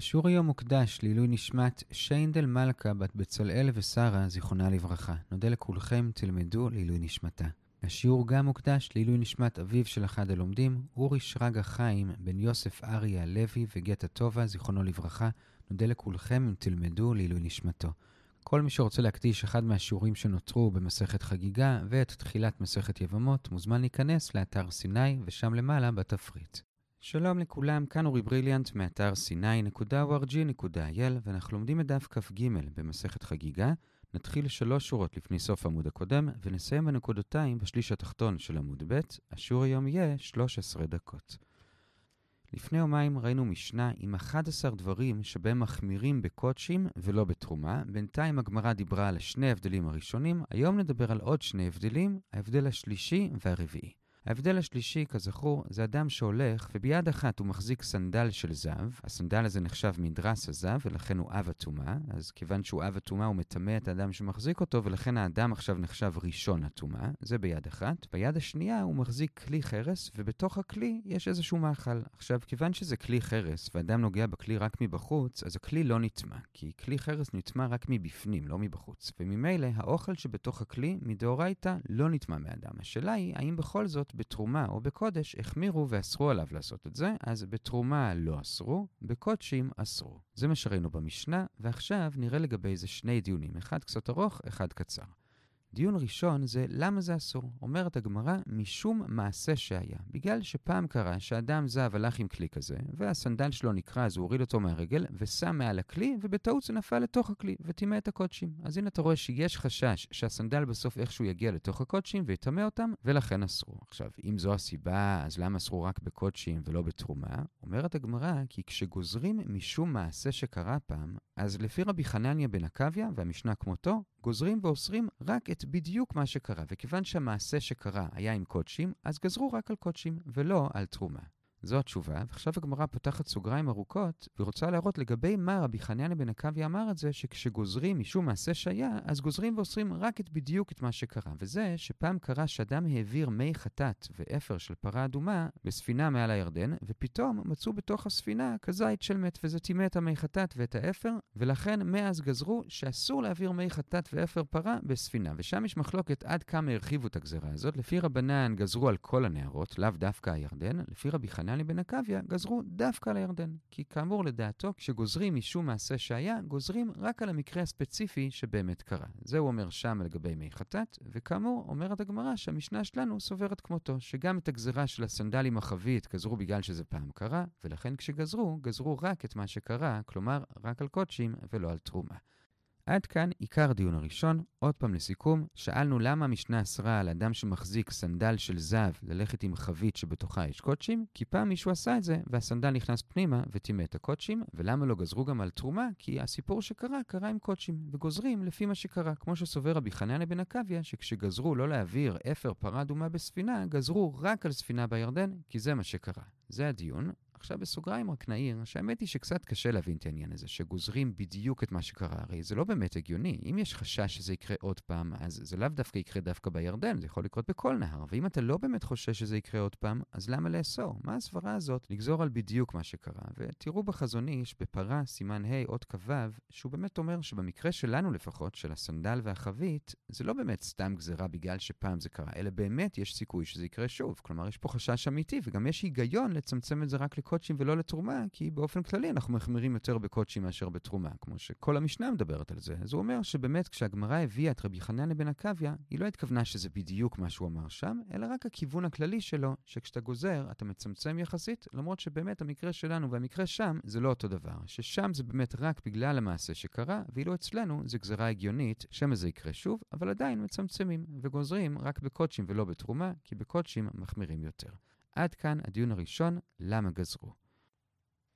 השיעור היום מוקדש לעילוי נשמת שיינדל מלכה בת בצלאל ושרה, זיכרונה לברכה. נודה לכולכם, תלמדו לעילוי נשמתה. השיעור גם מוקדש לעילוי נשמת אביו של אחד הלומדים, אורי שרגא חיים, בן יוסף אריה הלוי וגטה טובה, זיכרונו לברכה. נודה לכולכם אם תלמדו לעילוי נשמתו. כל מי שרוצה להקדיש אחד מהשיעורים שנותרו במסכת חגיגה ואת תחילת מסכת יבמות, מוזמן להיכנס לאתר סיני ושם למעלה בתפריט. שלום לכולם, כאן אורי בריליאנט מאתר sny.org.il ואנחנו לומדים את דף כ"ג במסכת חגיגה. נתחיל שלוש שורות לפני סוף העמוד הקודם ונסיים בנקודותיים בשליש התחתון של עמוד ב', השיעור היום יהיה 13 דקות. לפני יומיים ראינו משנה עם 11 דברים שבהם מחמירים בקודשים ולא בתרומה. בינתיים הגמרא דיברה על שני ההבדלים הראשונים, היום נדבר על עוד שני הבדלים, ההבדל השלישי והרביעי. ההבדל השלישי, כזכור, זה אדם שהולך וביד אחת הוא מחזיק סנדל של זב. הסנדל הזה נחשב מדרס הזב ולכן הוא אב הטומאה. אז כיוון שהוא אב הטומאה הוא מטמא את האדם שמחזיק אותו ולכן האדם עכשיו נחשב ראשון הטומאה. זה ביד אחת. ביד השנייה הוא מחזיק כלי חרס ובתוך הכלי יש איזשהו מאכל. עכשיו, כיוון שזה כלי חרס ואדם נוגע בכלי רק מבחוץ, אז הכלי לא נטמע. כי כלי חרס נטמע רק מבפנים, לא מבחוץ. וממילא האוכל שבתוך הכלי מדאורייתא לא נטמע מאדם. השאלה היא, האם בכל זאת בתרומה או בקודש החמירו ואסרו עליו לעשות את זה, אז בתרומה לא אסרו, בקודשים אסרו. זה מה שראינו במשנה, ועכשיו נראה לגבי איזה שני דיונים, אחד קצת ארוך, אחד קצר. דיון ראשון זה למה זה אסור. אומרת הגמרא, משום מעשה שהיה. בגלל שפעם קרה שאדם זב הלך עם כלי כזה, והסנדל שלו נקרע אז הוא הוריד אותו מהרגל, ושם מעל הכלי, ובטעות זה נפל לתוך הכלי, וטימא את הקודשים. אז הנה אתה רואה שיש חשש שהסנדל בסוף איכשהו יגיע לתוך הקודשים ויטמא אותם, ולכן אסרו. עכשיו, אם זו הסיבה, אז למה אסרו רק בקודשים ולא בתרומה? אומרת הגמרא, כי כשגוזרים משום מעשה שקרה פעם, אז לפי רבי חנניה בן עקביה, והמשנה כמותו, גוזרים ואוסרים רק את בדיוק מה שקרה, וכיוון שהמעשה שקרה היה עם קודשים, אז גזרו רק על קודשים, ולא על תרומה. זו התשובה, ועכשיו הגמרא פותחת סוגריים ארוכות, ורוצה להראות לגבי מה רבי חנינה בן עקביה אמר את זה, שכשגוזרים משום מעשה שהיה, אז גוזרים ואוסרים רק את בדיוק את מה שקרה. וזה שפעם קרה שאדם העביר מי חטאת ואפר של פרה אדומה בספינה מעל הירדן, ופתאום מצאו בתוך הספינה כזית של מת, וזה טימא את המי חטאת ואת האפר, ולכן מאז גזרו שאסור להעביר מי חטאת ואפר פרה בספינה. ושם יש מחלוקת עד כמה הרחיבו את הגזרה הזאת. לפי רבנן גזרו על כל הנערות, לאו דווקא הירדן. לפי רבי חנני בן עקביה גזרו דווקא על הירדן. כי כאמור לדעתו, כשגוזרים משום מעשה שהיה, גוזרים רק על המקרה הספציפי שבאמת קרה. זה הוא אומר שם לגבי מי חטאת, וכאמור, אומרת הגמרא שהמשנה שלנו סוברת כמותו, שגם את הגזרה של הסנדלים החבית גזרו בגלל שזה פעם קרה, ולכן כשגזרו, גזרו רק את מה שקרה, כלומר, רק על קודשים ולא על תרומה. עד כאן עיקר הדיון הראשון. עוד פעם לסיכום, שאלנו למה המשנה אסרה על אדם שמחזיק סנדל של זהב ללכת עם חבית שבתוכה יש קודשים, כי פעם מישהו עשה את זה והסנדל נכנס פנימה וטימא את הקודשים, ולמה לא גזרו גם על תרומה? כי הסיפור שקרה, קרה עם קודשים, וגוזרים לפי מה שקרה, כמו שסובר רבי חנניה בן עקביה, שכשגזרו לא להעביר אפר פרה אדומה בספינה, גזרו רק על ספינה בירדן, כי זה מה שקרה. זה הדיון. עכשיו בסוגריים רק נעיר, שהאמת היא שקצת קשה להבין את העניין הזה, שגוזרים בדיוק את מה שקרה, הרי זה לא באמת הגיוני. אם יש חשש שזה יקרה עוד פעם, אז זה לאו דווקא יקרה דווקא בירדן, זה יכול לקרות בכל נהר. ואם אתה לא באמת חושש שזה יקרה עוד פעם, אז למה לאסור? מה הסברה הזאת לגזור על בדיוק מה שקרה? ותראו בחזון איש, בפרה, סימן ה', אות כ"ו, שהוא באמת אומר שבמקרה שלנו לפחות, של הסנדל והחבית, זה לא באמת סתם גזרה בגלל שפעם זה קרה, אלא באמת יש סיכוי שזה יקרה שוב. כלומר, יש פה חשש אמיתי, וגם יש היגיון לצמצם את זה רק לקודשים ולא לתרומה, כי באופן כללי אנחנו מחמירים יותר בקודשים מאשר בתרומה, כמו שכל המשנה מדברת על זה. אז הוא אומר שבאמת כשהגמרא הביאה את רבי חנן לבן עקביה, היא לא התכוונה שזה בדיוק מה שהוא אמר שם, אלא רק הכיוון הכללי שלו, שכשאתה גוזר, אתה מצמצם יחסית, למרות שבאמת המקרה שלנו והמקרה שם זה לא אותו דבר. ששם זה באמת רק בגלל המעשה שקרה, ואילו אצלנו זה גזרה הגיונית, שמא זה יקרה שוב, אבל עדיין מצמצמים, וגוזרים רק בקודשים ולא בתרומה, כי בקודשים מחמירים יותר. עד כאן הדיון הראשון, למה גזרו.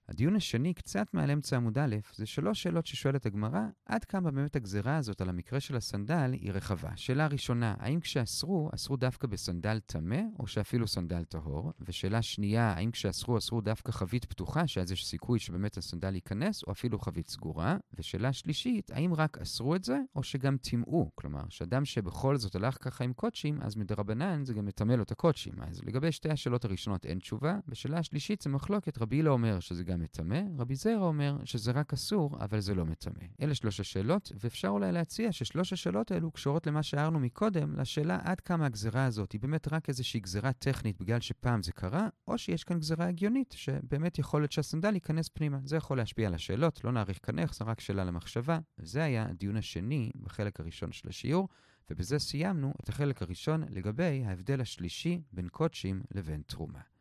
הדיון השני, קצת מעל אמצע עמוד א', זה שלוש שאלות ששואלת הגמרא, עד כמה באמת הגזרה הזאת על המקרה של הסנדל היא רחבה. שאלה ראשונה, האם כשאסרו, אסרו דווקא בסנדל טמא, או שאפילו סנדל טהור? ושאלה שנייה, האם כשאסרו, אסרו דווקא חבית פתוחה, שאז יש סיכוי שבאמת הסנדל ייכנס, או אפילו חבית סגורה? ושאלה שלישית, האם רק אסרו את זה, או שגם טימאו? כלומר, שאדם שבכל זאת הלך ככה עם קודשים, אז מדרבנן זה גם מטמא לו את הקודשים. אז לגבי שתי השאלות הראשונות אין תשובה, בשאלה השלישית זה מחלוקת, רבי לא אומר שזה גם גם מטמא, רבי זרע אומר שזה רק אסור, אבל זה לא מטמא. אלה שלוש השאלות, ואפשר אולי להציע ששלוש השאלות האלו קשורות למה שהערנו מקודם, לשאלה עד כמה הגזרה הזאת היא באמת רק איזושהי גזרה טכנית בגלל שפעם זה קרה, או שיש כאן גזרה הגיונית, שבאמת יכול להיות שהסנדל ייכנס פנימה. זה יכול להשפיע על השאלות, לא נאריך כאן איך, זה רק שאלה למחשבה. וזה היה הדיון השני בחלק הראשון של השיעור. ובזה סיימנו את החלק הראשון לגבי ההבדל השלישי בין קודשים לבין תרומה.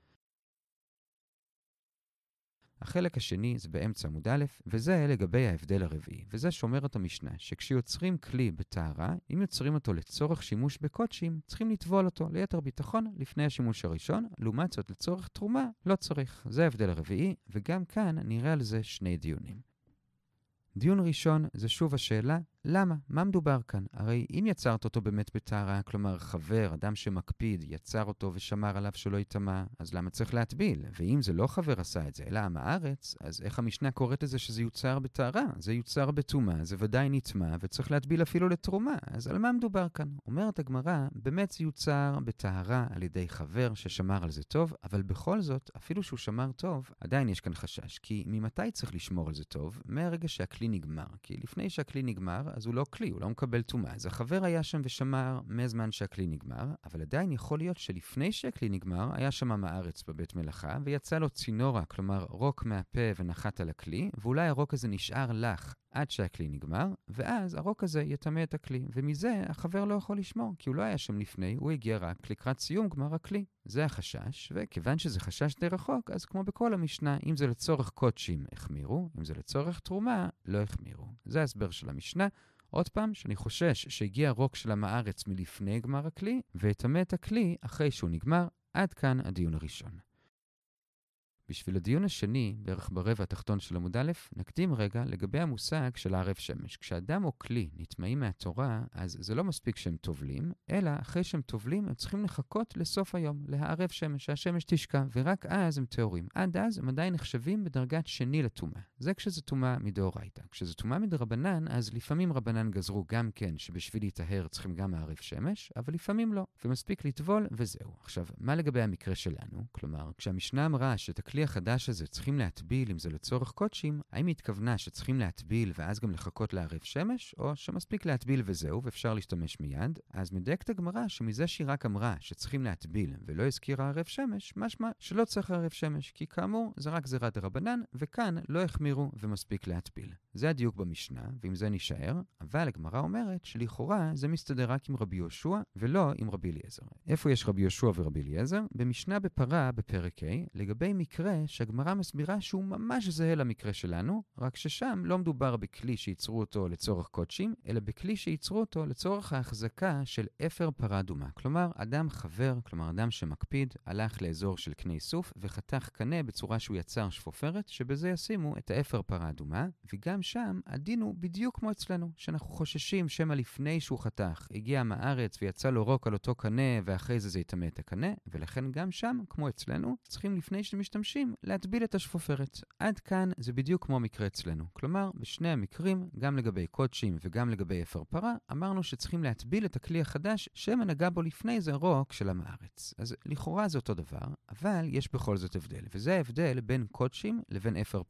החלק השני זה באמצע עמוד א', וזה לגבי ההבדל הרביעי. וזה שומרת המשנה, שכשיוצרים כלי בטהרה, אם יוצרים אותו לצורך שימוש בקודשים, צריכים לטבול אותו ליתר ביטחון לפני השימוש הראשון, לעומת זאת לצורך תרומה לא צריך. זה ההבדל הרביעי, וגם כאן נראה על זה שני דיונים. דיון ראשון זה שוב השאלה למה? מה מדובר כאן? הרי אם יצרת אותו באמת בטהרה, כלומר חבר, אדם שמקפיד, יצר אותו ושמר עליו שלא ייטמע, אז למה צריך להטביל? ואם זה לא חבר עשה את זה, אלא עם הארץ, אז איך המשנה קוראת לזה שזה יוצר בטהרה? זה יוצר בטומאה, זה ודאי נטמע, וצריך להטביל אפילו לתרומה. אז על מה מדובר כאן? אומרת הגמרא, באמת זה יוצר בטהרה על ידי חבר ששמר על זה טוב, אבל בכל זאת, אפילו שהוא שמר טוב, עדיין יש כאן חשש. כי ממתי צריך לשמור על זה טוב? מהרגע שהכלי נגמר. כי לפני שהכלי נגמר, אז הוא לא כלי, הוא לא מקבל טומאה. אז החבר היה שם ושמר מהזמן שהכלי נגמר, אבל עדיין יכול להיות שלפני שהכלי נגמר, היה שם עם הארץ בבית מלאכה, ויצא לו צינורה, כלומר רוק מהפה ונחת על הכלי, ואולי הרוק הזה נשאר לך עד שהכלי נגמר, ואז הרוק הזה יטמא את הכלי, ומזה החבר לא יכול לשמור, כי הוא לא היה שם לפני, הוא הגיע רק לקראת סיום גמר הכלי. זה החשש, וכיוון שזה חשש די רחוק, אז כמו בכל המשנה, אם זה לצורך קודשים, החמירו, אם זה לצורך תרומה, לא החמירו. זה ההסבר של המשנה. עוד פעם, שאני חושש שהגיע הרוק של עם הארץ מלפני גמר הכלי, ויטמא את הכלי אחרי שהוא נגמר. עד כאן הדיון הראשון. בשביל הדיון השני, בערך ברבע התחתון של עמוד א', נקדים רגע לגבי המושג של הערב שמש. כשאדם או כלי נטמעים מהתורה, אז זה לא מספיק שהם טובלים, אלא אחרי שהם טובלים, הם צריכים לחכות לסוף היום, להערב שמש, שהשמש תשקע, ורק אז הם טהורים. עד אז הם עדיין נחשבים בדרגת שני לטומאה. זה כשזה טומאה מדאורייתא. כשזה טומאה מדרבנן, אז לפעמים רבנן גזרו גם כן שבשביל להיטהר צריכים גם מערב שמש, אבל לפעמים לא, ומספיק לטבול וזהו. עכשיו, מה לגבי המקרה שלנו? כלומר, כשהמשנה אמרה שאת הכלי החדש הזה צריכים להטביל אם זה לצורך קודשים, האם היא התכוונה שצריכים להטביל ואז גם לחכות לערב שמש, או שמספיק להטביל וזהו ואפשר להשתמש מיד? אז מדייקת הגמרא שמזה שהיא רק אמרה שצריכים להטביל ולא הזכירה ערב שמש, משמע שלא צריך ערב שמש, כי כאמור זה רק גזירת דרבנן, וכאן לא החמירו ומספיק להטביל. זה הדיוק במשנה, ועם זה נשאר, אבל הגמרא אומרת שלכאורה זה מסתדר רק עם רבי יהושע ולא עם רבי אליעזר. איפה יש רבי יהושע ורבי אליעזר? במשנה בפרה בפרק ה', לגבי מקרה שהגמרא מסבירה שהוא ממש זהה למקרה שלנו, רק ששם לא מדובר בכלי שייצרו אותו לצורך קודשים, אלא בכלי שייצרו אותו לצורך ההחזקה של אפר פרה אדומה. כלומר, אדם חבר, כלומר אדם שמקפיד, הלך לאזור של קנה איסוף וחתך קנה בצורה שהוא יצר שפופרת, שבזה ישימו את האפר פרה אדומה, וגם שם הדין הוא בדיוק כמו אצלנו, שאנחנו חוששים שמא לפני שהוא חתך, הגיע מהארץ ויצא לו רוק על אותו קנה, ואחרי זה זה יטמא את הקנה, ולכן גם שם, כמו אצלנו, צריכים לפני שמשתמשים להטביל את השפופרת. עד כאן זה בדיוק כמו מקרה אצלנו. כלומר, בשני המקרים, גם לגבי קודשים וגם לגבי אפר פרה, אמרנו שצריכים להטביל את הכלי החדש שמא נגע בו לפני זה רוק של עם הארץ. אז לכאורה זה אותו דבר, אבל יש בכל זאת הבדל, וזה ההבדל בין קודשים לבין אפר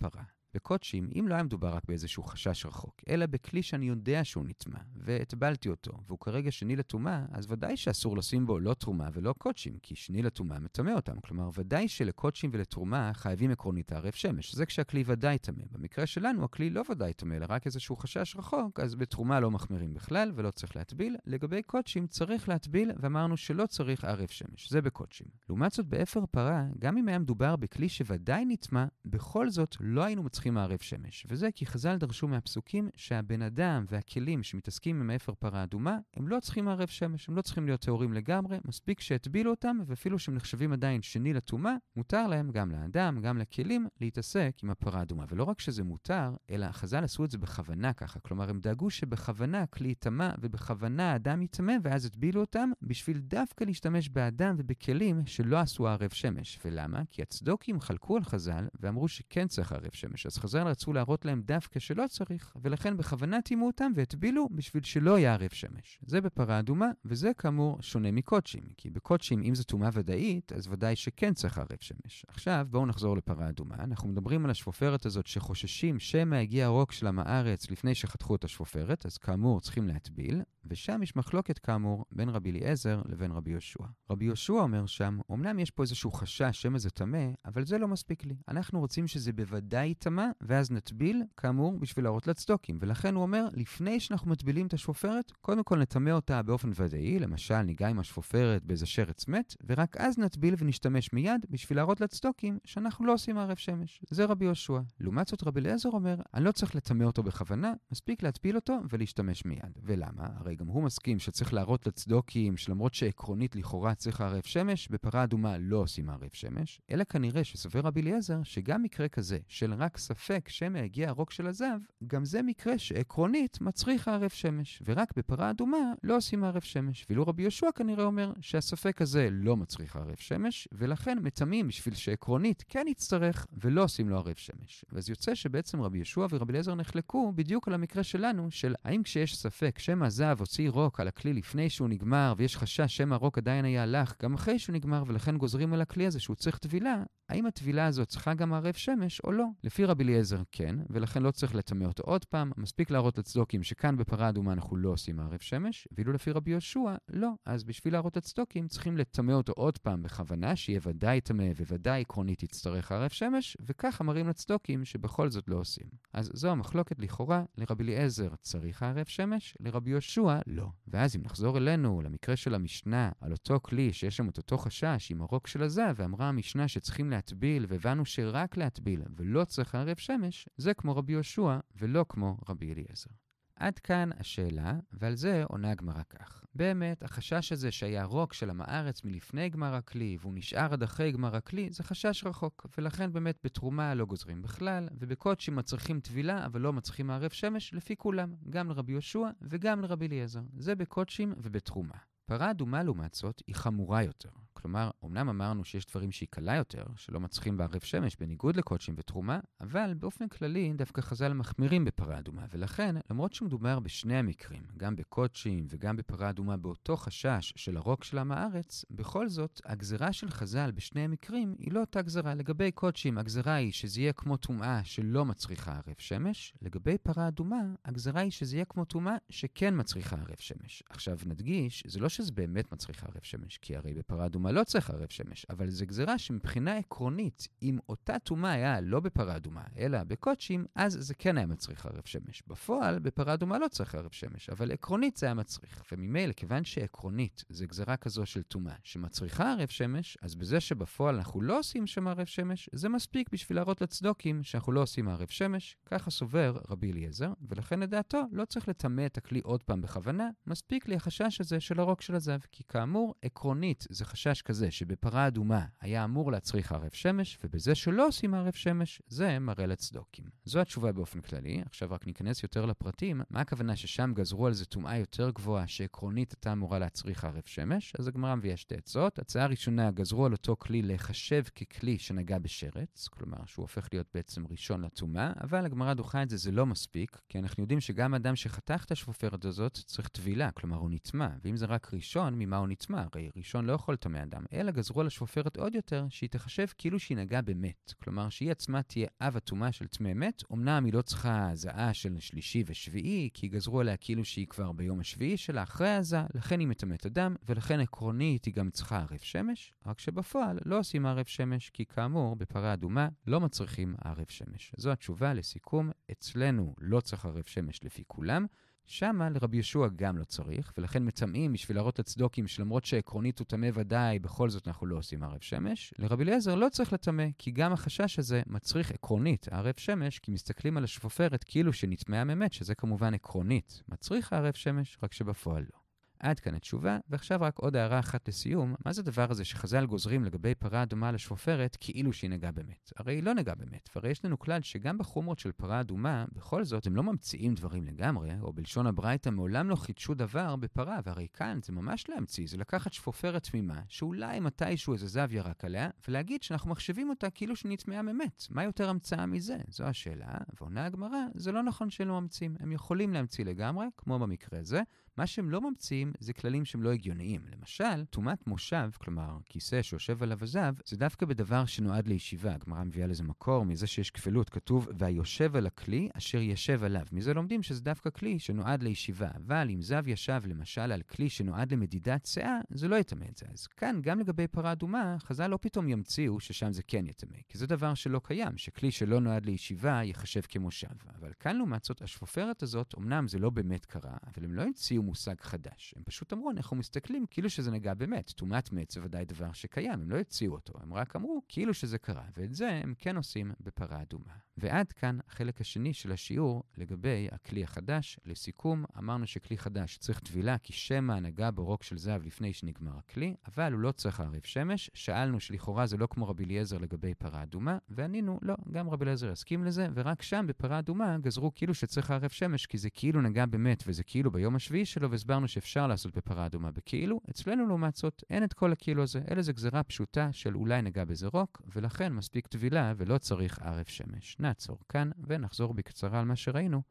בקודשים, אם לא היה מדובר רק באיזשהו חשש רחוק, אלא בכלי שאני יודע שהוא נטמע, והטבלתי אותו, והוא כרגע שני לטומאה, אז ודאי שאסור לשים בו לא תרומה ולא קודשים, כי שני לטומאה מטמא אותם. כלומר, ודאי שלקודשים ולתרומה חייבים עקרונית הערב שמש. זה כשהכלי ודאי טמא. במקרה שלנו, הכלי לא ודאי טמא, אלא רק איזשהו חשש רחוק, אז בתרומה לא מחמירים בכלל, ולא צריך להטביל. לגבי קודשים צריך להטביל, ואמרנו שלא צריך הערב שמש. זה בקודשים. לעומת זאת, באפר פרה, גם אם היה מדובר בכלי שוודאי נטמע, בכל זאת לא היינו צריכים הערב שמש. וזה כי חז"ל דרשו מהפסוקים שהבן אדם והכלים שמתעסקים עם האפר פרה אדומה, הם לא צריכים הערב שמש, הם לא צריכים להיות טהורים לגמרי, מספיק שהטבילו אותם, ואפילו שהם נחשבים עדיין שני לטומאה, מותר להם, גם לאדם, גם לכלים, להתעסק עם הפרה אדומה. ולא רק שזה מותר, אלא חז"ל עשו את זה בכוונה ככה. כלומר, הם דאגו שבכוונה הכלי יטמא, ובכוונה האדם יטמא, ואז הטבילו אותם, בשביל דווקא להשתמש באדם ובכלים שלא עשו ערב שמש. ולמה? כי הצדוקים חלקו על חז"ל, ואמרו שכן צריך ערב שמש. אז חז"ל רצו להראות להם דווקא שלא צריך, ולכן בכוונה טימאו אותם והטבילו בשביל שלא יערב שמש. זה בפרה אדומה, וזה כאמור שונה מקודשים, כי בקודשים, אם זו טומאה ודאית, אז ודאי שכן צריך לערב שמש. עכשיו, בואו נחזור לפרה אדומה. אנחנו מדברים על השפופרת הזאת שחוששים שמא הגיע הרוק שלה מהארץ לפני שחתכו את השפופרת, אז כאמור צריכים להטביל, ושם יש מחלוקת כאמור בין רבי אליעזר לבין רבי יהושע. רבי יהושע אומר שם, אמנם יש פה איזשהו חשש שמא זה טמא, אבל זה לא מספיק לי. אנחנו רוצים שזה בוודאי טמא, ואז נטביל, כאמור, בשביל להראות לצדוקים. ולכן הוא אומר, לפני שאנחנו מטבילים את השפופרת, קודם כל נטמא אותה באופן ודאי, למשל ניגע עם השפופרת באיזה שרץ מת, ורק אז נטביל ונשתמש מיד בשביל להראות לצדוקים שאנחנו לא עושים ערב שמש. זה רבי יהושע. לעומת זאת רבי אליעזר אומר, אני לא צריך לטמא אותו בכוונה, מספיק להטביל אותו ולהשתמש מיד. ולמה? הרי גם הוא מסכים שצריך להראות לצדוקים שלמרות שעקרונית לכאורה צריך ערב שמש, בפרה אדומה לא עושים ערב שמש, אלא כנראה שסובר רבי אליעזר שגם מקרה כזה של רק ספק שמא הגיע הרוק של הזב, גם זה מקרה שעקרונית מצריך ערב שמש, ורק בפרה אדומה לא עושים ערב שמש. ואילו רבי יהושע כנראה אומר שהספק הזה לא מצריך ערב שמש, ולכן מטמאים בשביל שעקרונית כן יצטרך ולא עושים לו ערב שמש. ואז יוצא שבעצם רבי יהושע ורבי אליעזר נחלקו בדיוק על המקרה שלנו, של האם כשיש ספק שמא הזב הוציא רוק על הכלי לפני שהוא נגמר, ויש חשש שמא הרוק עדיין היה הלך גם אחרי שהוא נגמר, ולכן גוזרים על הכלי הזה שהוא צריך טבילה, האם הטבילה הזאת צריכה גם ערב שמש או לא? לפי רבי אליעזר כן, ולכן לא צריך לטמא אותו עוד פעם, מספיק להראות לצדוקים שכאן בפרה אדומה אנחנו לא עושים ערב שמש, ואילו לפי רבי יהושע, לא. אז בשביל להראות לצדוקים צריכים לטמא אותו עוד פעם בכוונה, שיהיה ודאי טמא וודאי עקרונית יצטרך ערב שמש, וככה מראים לצדוקים שבכל זאת לא עושים. אז זו המחלוקת לכאורה, לרבי אליעזר צריך ערב שמש, לרבי יהושע לא. ואז אם נחזור אלינו למקרה של המשנה, על אותו כלי שיש שם את אותו חשש עם הרוק של הזב, ואמרה המשנה שצריכים להטביל, והבנו שרק להטביל ולא צריך ערב שמש, זה כמו רבי יהושע ולא כמו רבי אליעזר. עד כאן השאלה, ועל זה עונה הגמרא כך. באמת, החשש הזה שהיה רוק של עם הארץ מלפני גמר הכלי, והוא נשאר עד אחרי גמר הכלי, זה חשש רחוק, ולכן באמת בתרומה לא גוזרים בכלל, ובקודשים מצריכים טבילה, אבל לא מצריכים מערב שמש, לפי כולם, גם לרבי יהושע וגם לרבי אליעזר. זה בקודשים ובתרומה. פרה אדומה לעומת זאת היא חמורה יותר. כלומר, אמנם אמרנו שיש דברים שהיא קלה יותר, שלא מצריכים בערב שמש בניגוד לקודשים ותרומה, אבל באופן כללי דווקא חז"ל מחמירים בפרה אדומה, ולכן, למרות שמדובר בשני המקרים, גם בקודשים וגם בפרה אדומה באותו חשש של הרוק של עם הארץ, בכל זאת, הגזרה של חז"ל בשני המקרים היא לא אותה גזרה. לגבי קודשים, הגזרה היא שזה יהיה כמו טומאה שלא מצריכה ערב שמש, לגבי פרה אדומה, הגזרה היא שזה יהיה כמו טומאה שכן מצריכה ערב שמש. עכשיו נדגיש, זה לא שזה באמת מצריך ערב שמש, כי הרי בפרה אדומה לא צריך ערב שמש, אבל זו גזירה שמבחינה עקרונית, אם אותה טומאה היה לא בפרה אדומה, אלא בקודשים, אז זה כן היה מצריך ערב שמש. בפועל, בפרה אדומה לא צריך ערב שמש, אבל עקרונית זה היה מצריך. וממילא, כיוון שעקרונית זו גזירה כזו של טומאה שמצריכה ערב שמש, אז בזה שבפועל אנחנו לא עושים שם ערב שמש, זה מספיק בשביל להראות לצדוקים שאנחנו לא עושים ערב שמש, ככה סובר רבי אליעזר, ולכן לדעתו לא צריך לטמא את הכלי עוד פעם בכוונה, מספיק לי החשש הזה של הרוק של הזב. כי כאמור, עקרונית זה חשש כזה שבפרה אדומה היה אמור להצריך ערב שמש, ובזה שלא עושים ערב שמש, זה מראה לצדוקים. זו התשובה באופן כללי. עכשיו רק ניכנס יותר לפרטים. מה הכוונה ששם גזרו על זה טומאה יותר גבוהה, שעקרונית הייתה אמורה להצריך ערב שמש? אז הגמרא מביאה שתי עצות. הצעה ראשונה, גזרו על אותו כלי להיחשב ככלי שנגע בשרץ, כלומר שהוא הופך להיות בעצם ראשון לטומאה, אבל הגמרא דוחה את זה, זה לא מספיק, כי אנחנו יודעים שגם אדם שחתך את השפופרת הזאת צריך טבילה, כלומר הוא נטמע, ואם זה רק ראשון, ממה הוא נטמע? הרי ראשון לא יכול לטמא אדם, אלא גזרו על השפופרת עוד יותר, שהיא תחשב כאילו שהיא נגעה במת. כלומר, שהיא עצמה תהיה אב הטומאה של טמא מת, אמנם היא לא צריכה הזעה של שלישי ושביעי, כי גזרו עליה כאילו שהיא כבר ביום השביעי שלה אחרי ההזעה, לכן היא מטמאת אדם, ולכן עקרונית היא גם צריכה ערב שמש, רק שבפועל לא עושים ערב שמש, כי כאמור, בפרה אדומה לא מצריכים ערב שמש. זו התשובה לסיכום, אצלנו לא צריך ערב שמש לפי כולם. שמה לרבי ישוע גם לא צריך, ולכן מטמאים בשביל להראות לצדוקים שלמרות שעקרונית הוא טמא ודאי, בכל זאת אנחנו לא עושים ערב שמש. לרבי אליעזר לא צריך לטמא, כי גם החשש הזה מצריך עקרונית ערב שמש, כי מסתכלים על השפופרת כאילו שנטמעה ממת, שזה כמובן עקרונית. מצריך ערב שמש, רק שבפועל לא. עד כאן התשובה, ועכשיו רק עוד הערה אחת לסיום. מה זה הדבר הזה שחז"ל גוזרים לגבי פרה אדומה לשפופרת כאילו שהיא נגעה באמת? הרי היא לא נגעה באמת, והרי יש לנו כלל שגם בחומרות של פרה אדומה, בכל זאת, הם לא ממציאים דברים לגמרי, או בלשון הברייתא מעולם לא חידשו דבר בפרה, והרי כאן זה ממש להמציא, זה לקחת שפופרת תמימה, שאולי מתישהו איזה זב ירק עליה, ולהגיד שאנחנו מחשבים אותה כאילו שנטמעה באמת. מה יותר המצאה מזה? זו השאלה, ועונה הגמרא, זה לא נכון שהם לא ממציאים. הם יכולים להמציא לגמרי, כמו במקרה הזה, מה שהם לא ממציאים זה כללים שהם לא הגיוניים. למשל, טומאת מושב, כלומר כיסא שיושב עליו הזב, זה דווקא בדבר שנועד לישיבה. הגמרא מביאה לזה מקור מזה שיש כפלות, כתוב והיושב על הכלי אשר ישב עליו. מזה לומדים שזה דווקא כלי שנועד לישיבה. אבל אם זב ישב למשל על כלי שנועד למדידת שאה, זה לא יטמא את זה. אז כאן, גם לגבי פרה אדומה, חז"ל לא פתאום ימציאו ששם זה כן יטמא. כי זה דבר שלא קיים, שכלי שלא נועד לישיבה ייחשב כמושב. אבל כאן לעומת זאת, השפופרת הזאת, אמנם זה לא באמת קרה, אבל הם לא המציאו המציאו מושג חדש. הם פשוט אמרו, אנחנו מסתכלים כאילו שזה נגע באמת. טומאת מת זה ודאי דבר שקיים, הם לא הציעו אותו, הם רק אמרו כאילו שזה קרה, ואת זה הם כן עושים בפרה אדומה. ועד כאן החלק השני של השיעור לגבי הכלי החדש. לסיכום, אמרנו שכלי חדש צריך טבילה כי שמא נגע ברוק של זהב לפני שנגמר הכלי, אבל הוא לא צריך ערב שמש. שאלנו שלכאורה זה לא כמו רבי אליעזר לגבי פרה אדומה, וענינו, לא, גם רבי אליעזר הסכים לזה, ורק שם בפרה אדומה גזרו כאילו שצריך ערב שמש, כי זה כאילו נגע באמת, וזה כאילו ביום השביעי שלו, והסברנו שאפשר לעשות בפרה אדומה בכאילו. אצלנו לעומת זאת, אין את כל הכאילו הזה, אלא זו גזרה פשוטה של אולי נגע בזה רוק, ולכן מספיק טבילה ולא צריך הערב שמש. נעצור כאן ונחזור בקצרה על מה שראינו.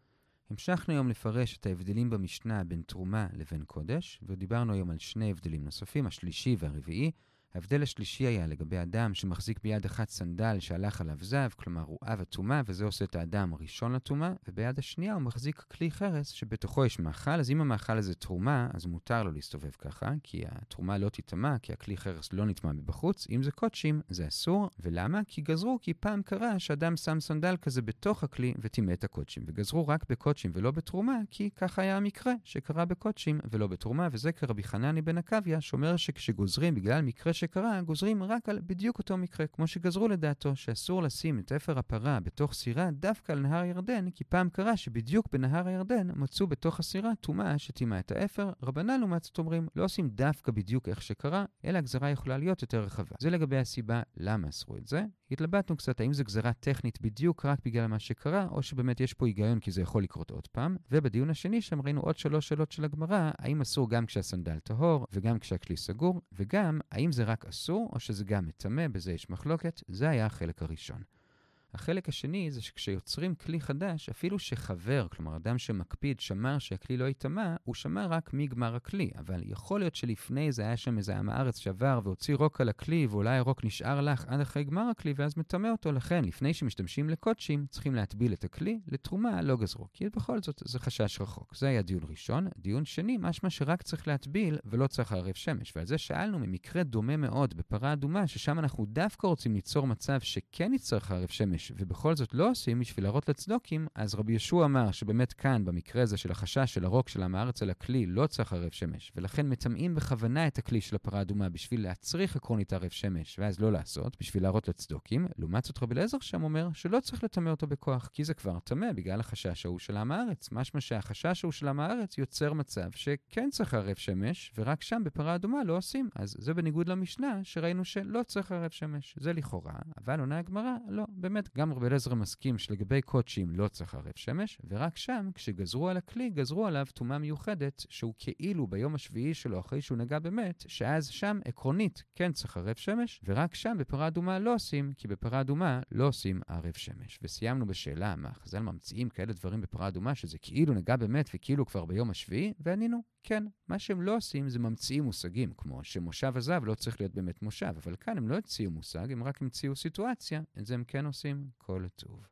המשכנו היום לפרש את ההבדלים במשנה בין תרומה לבין קודש, ודיברנו היום על שני הבדלים נוספים, השלישי והרביעי. ההבדל השלישי היה לגבי אדם שמחזיק ביד אחת סנדל שהלך עליו זב, כלומר הוא אב הטומאה, וזה עושה את האדם הראשון לטומאה, וביד השנייה הוא מחזיק כלי חרס שבתוכו יש מאכל, אז אם המאכל הזה תרומה, אז מותר לו להסתובב ככה, כי התרומה לא תטמע, כי הכלי חרס לא נטמע מבחוץ. אם זה קודשים, זה אסור. ולמה? כי גזרו, כי פעם קרה שאדם שם סנדל כזה בתוך הכלי וטימא את הקודשים. וגזרו רק בקודשים ולא בתרומה, כי ככה היה המקרה שקרה בקודשים ולא בתרומה, וזה כרבי חנני בן עקביה, שאומר שכשגוזרים בגלל מקרה שקרה, גוזרים רק על בדיוק אותו מקרה, כמו שגזרו לדעתו, שאסור לשים את אפר הפרה בתוך סירה דווקא על נהר ירדן, כי פעם קרה שבדיוק בנהר הירדן מצאו בתוך הסירה טומאה שטימאה את האפר. רבנן לעומת זאת אומרים, לא עושים דווקא בדיוק איך שקרה, אלא הגזרה יכולה להיות יותר רחבה. זה לגבי הסיבה למה אסרו את זה. התלבטנו קצת האם זו גזרה טכנית בדיוק רק בגלל מה שקרה, או שבאמת יש פה היגיון כי זה יכול לקרות עוד פעם. ובדיון השני שם ראינו עוד שלוש שאלות של הגמרא, האם אסור גם כשהסנדל טהור, וגם כשהכלי סגור, וגם האם זה רק אסור, או שזה גם מטמא, בזה יש מחלוקת. זה היה החלק הראשון. החלק השני זה שכשיוצרים כלי חדש, אפילו שחבר, כלומר אדם שמקפיד, שמר שהכלי לא ייטמע, הוא שמר רק מגמר הכלי. אבל יכול להיות שלפני זה היה שם איזה עם הארץ שעבר והוציא רוק על הכלי, ואולי הרוק נשאר לך עד אחרי גמר הכלי, ואז מטמא אותו. לכן, לפני שמשתמשים לקודשים, צריכים להטביל את הכלי, לתרומה לא גזרו. כי בכל זאת זה חשש רחוק. זה היה דיון ראשון. דיון שני, משמע שרק צריך להטביל ולא צריך לערב שמש. ועל זה שאלנו ממקרה דומה מאוד בפרה אדומה, ששם אנחנו דווקא רוצים ליצור מצב שכן יצטרך לערב שמש. שמש, ובכל זאת לא עושים בשביל להראות לצדוקים, אז רבי ישוע אמר שבאמת כאן, במקרה הזה של החשש של הרוק של עם הארץ על הכלי, לא צריך ערב שמש, ולכן מטמאים בכוונה את הכלי של הפרה האדומה בשביל להצריך עקרונית ערב שמש, ואז לא לעשות, בשביל להראות לצדוקים. לעומת זאת רבי אליעזר שם אומר שלא צריך לטמא אותו בכוח, כי זה כבר טמא בגלל החשש ההוא של עם הארץ. משמע שהחשש ההוא של עם הארץ יוצר מצב שכן צריך ערב שמש, ורק שם בפרה אדומה לא עושים. אז זה בניגוד למשנה, שראינו שלא צריך ערב שמש. זה לכאורה, אבל עונה הגמרא, לא, באמת, גם רבי אליעזר מסכים שלגבי קודשים לא צריך ערב שמש, ורק שם, כשגזרו על הכלי, גזרו עליו טומאה מיוחדת, שהוא כאילו ביום השביעי שלו, אחרי שהוא נגע באמת, שאז שם, עקרונית, כן צריך ערב שמש, ורק שם בפרה אדומה לא עושים, כי בפרה אדומה לא עושים ערב שמש. וסיימנו בשאלה, מה, חז"ל ממציאים כאלה דברים בפרה אדומה, שזה כאילו נגע באמת וכאילו כבר ביום השביעי? וענינו, כן. מה שהם לא עושים זה ממציאים מושגים, כמו שמושב הזהב לא צריך להיות באמת מושב, אבל כאן הם לא הציעו מושג, הם רק המציאו סיטואציה, את זה הם כן עושים. כל טוב.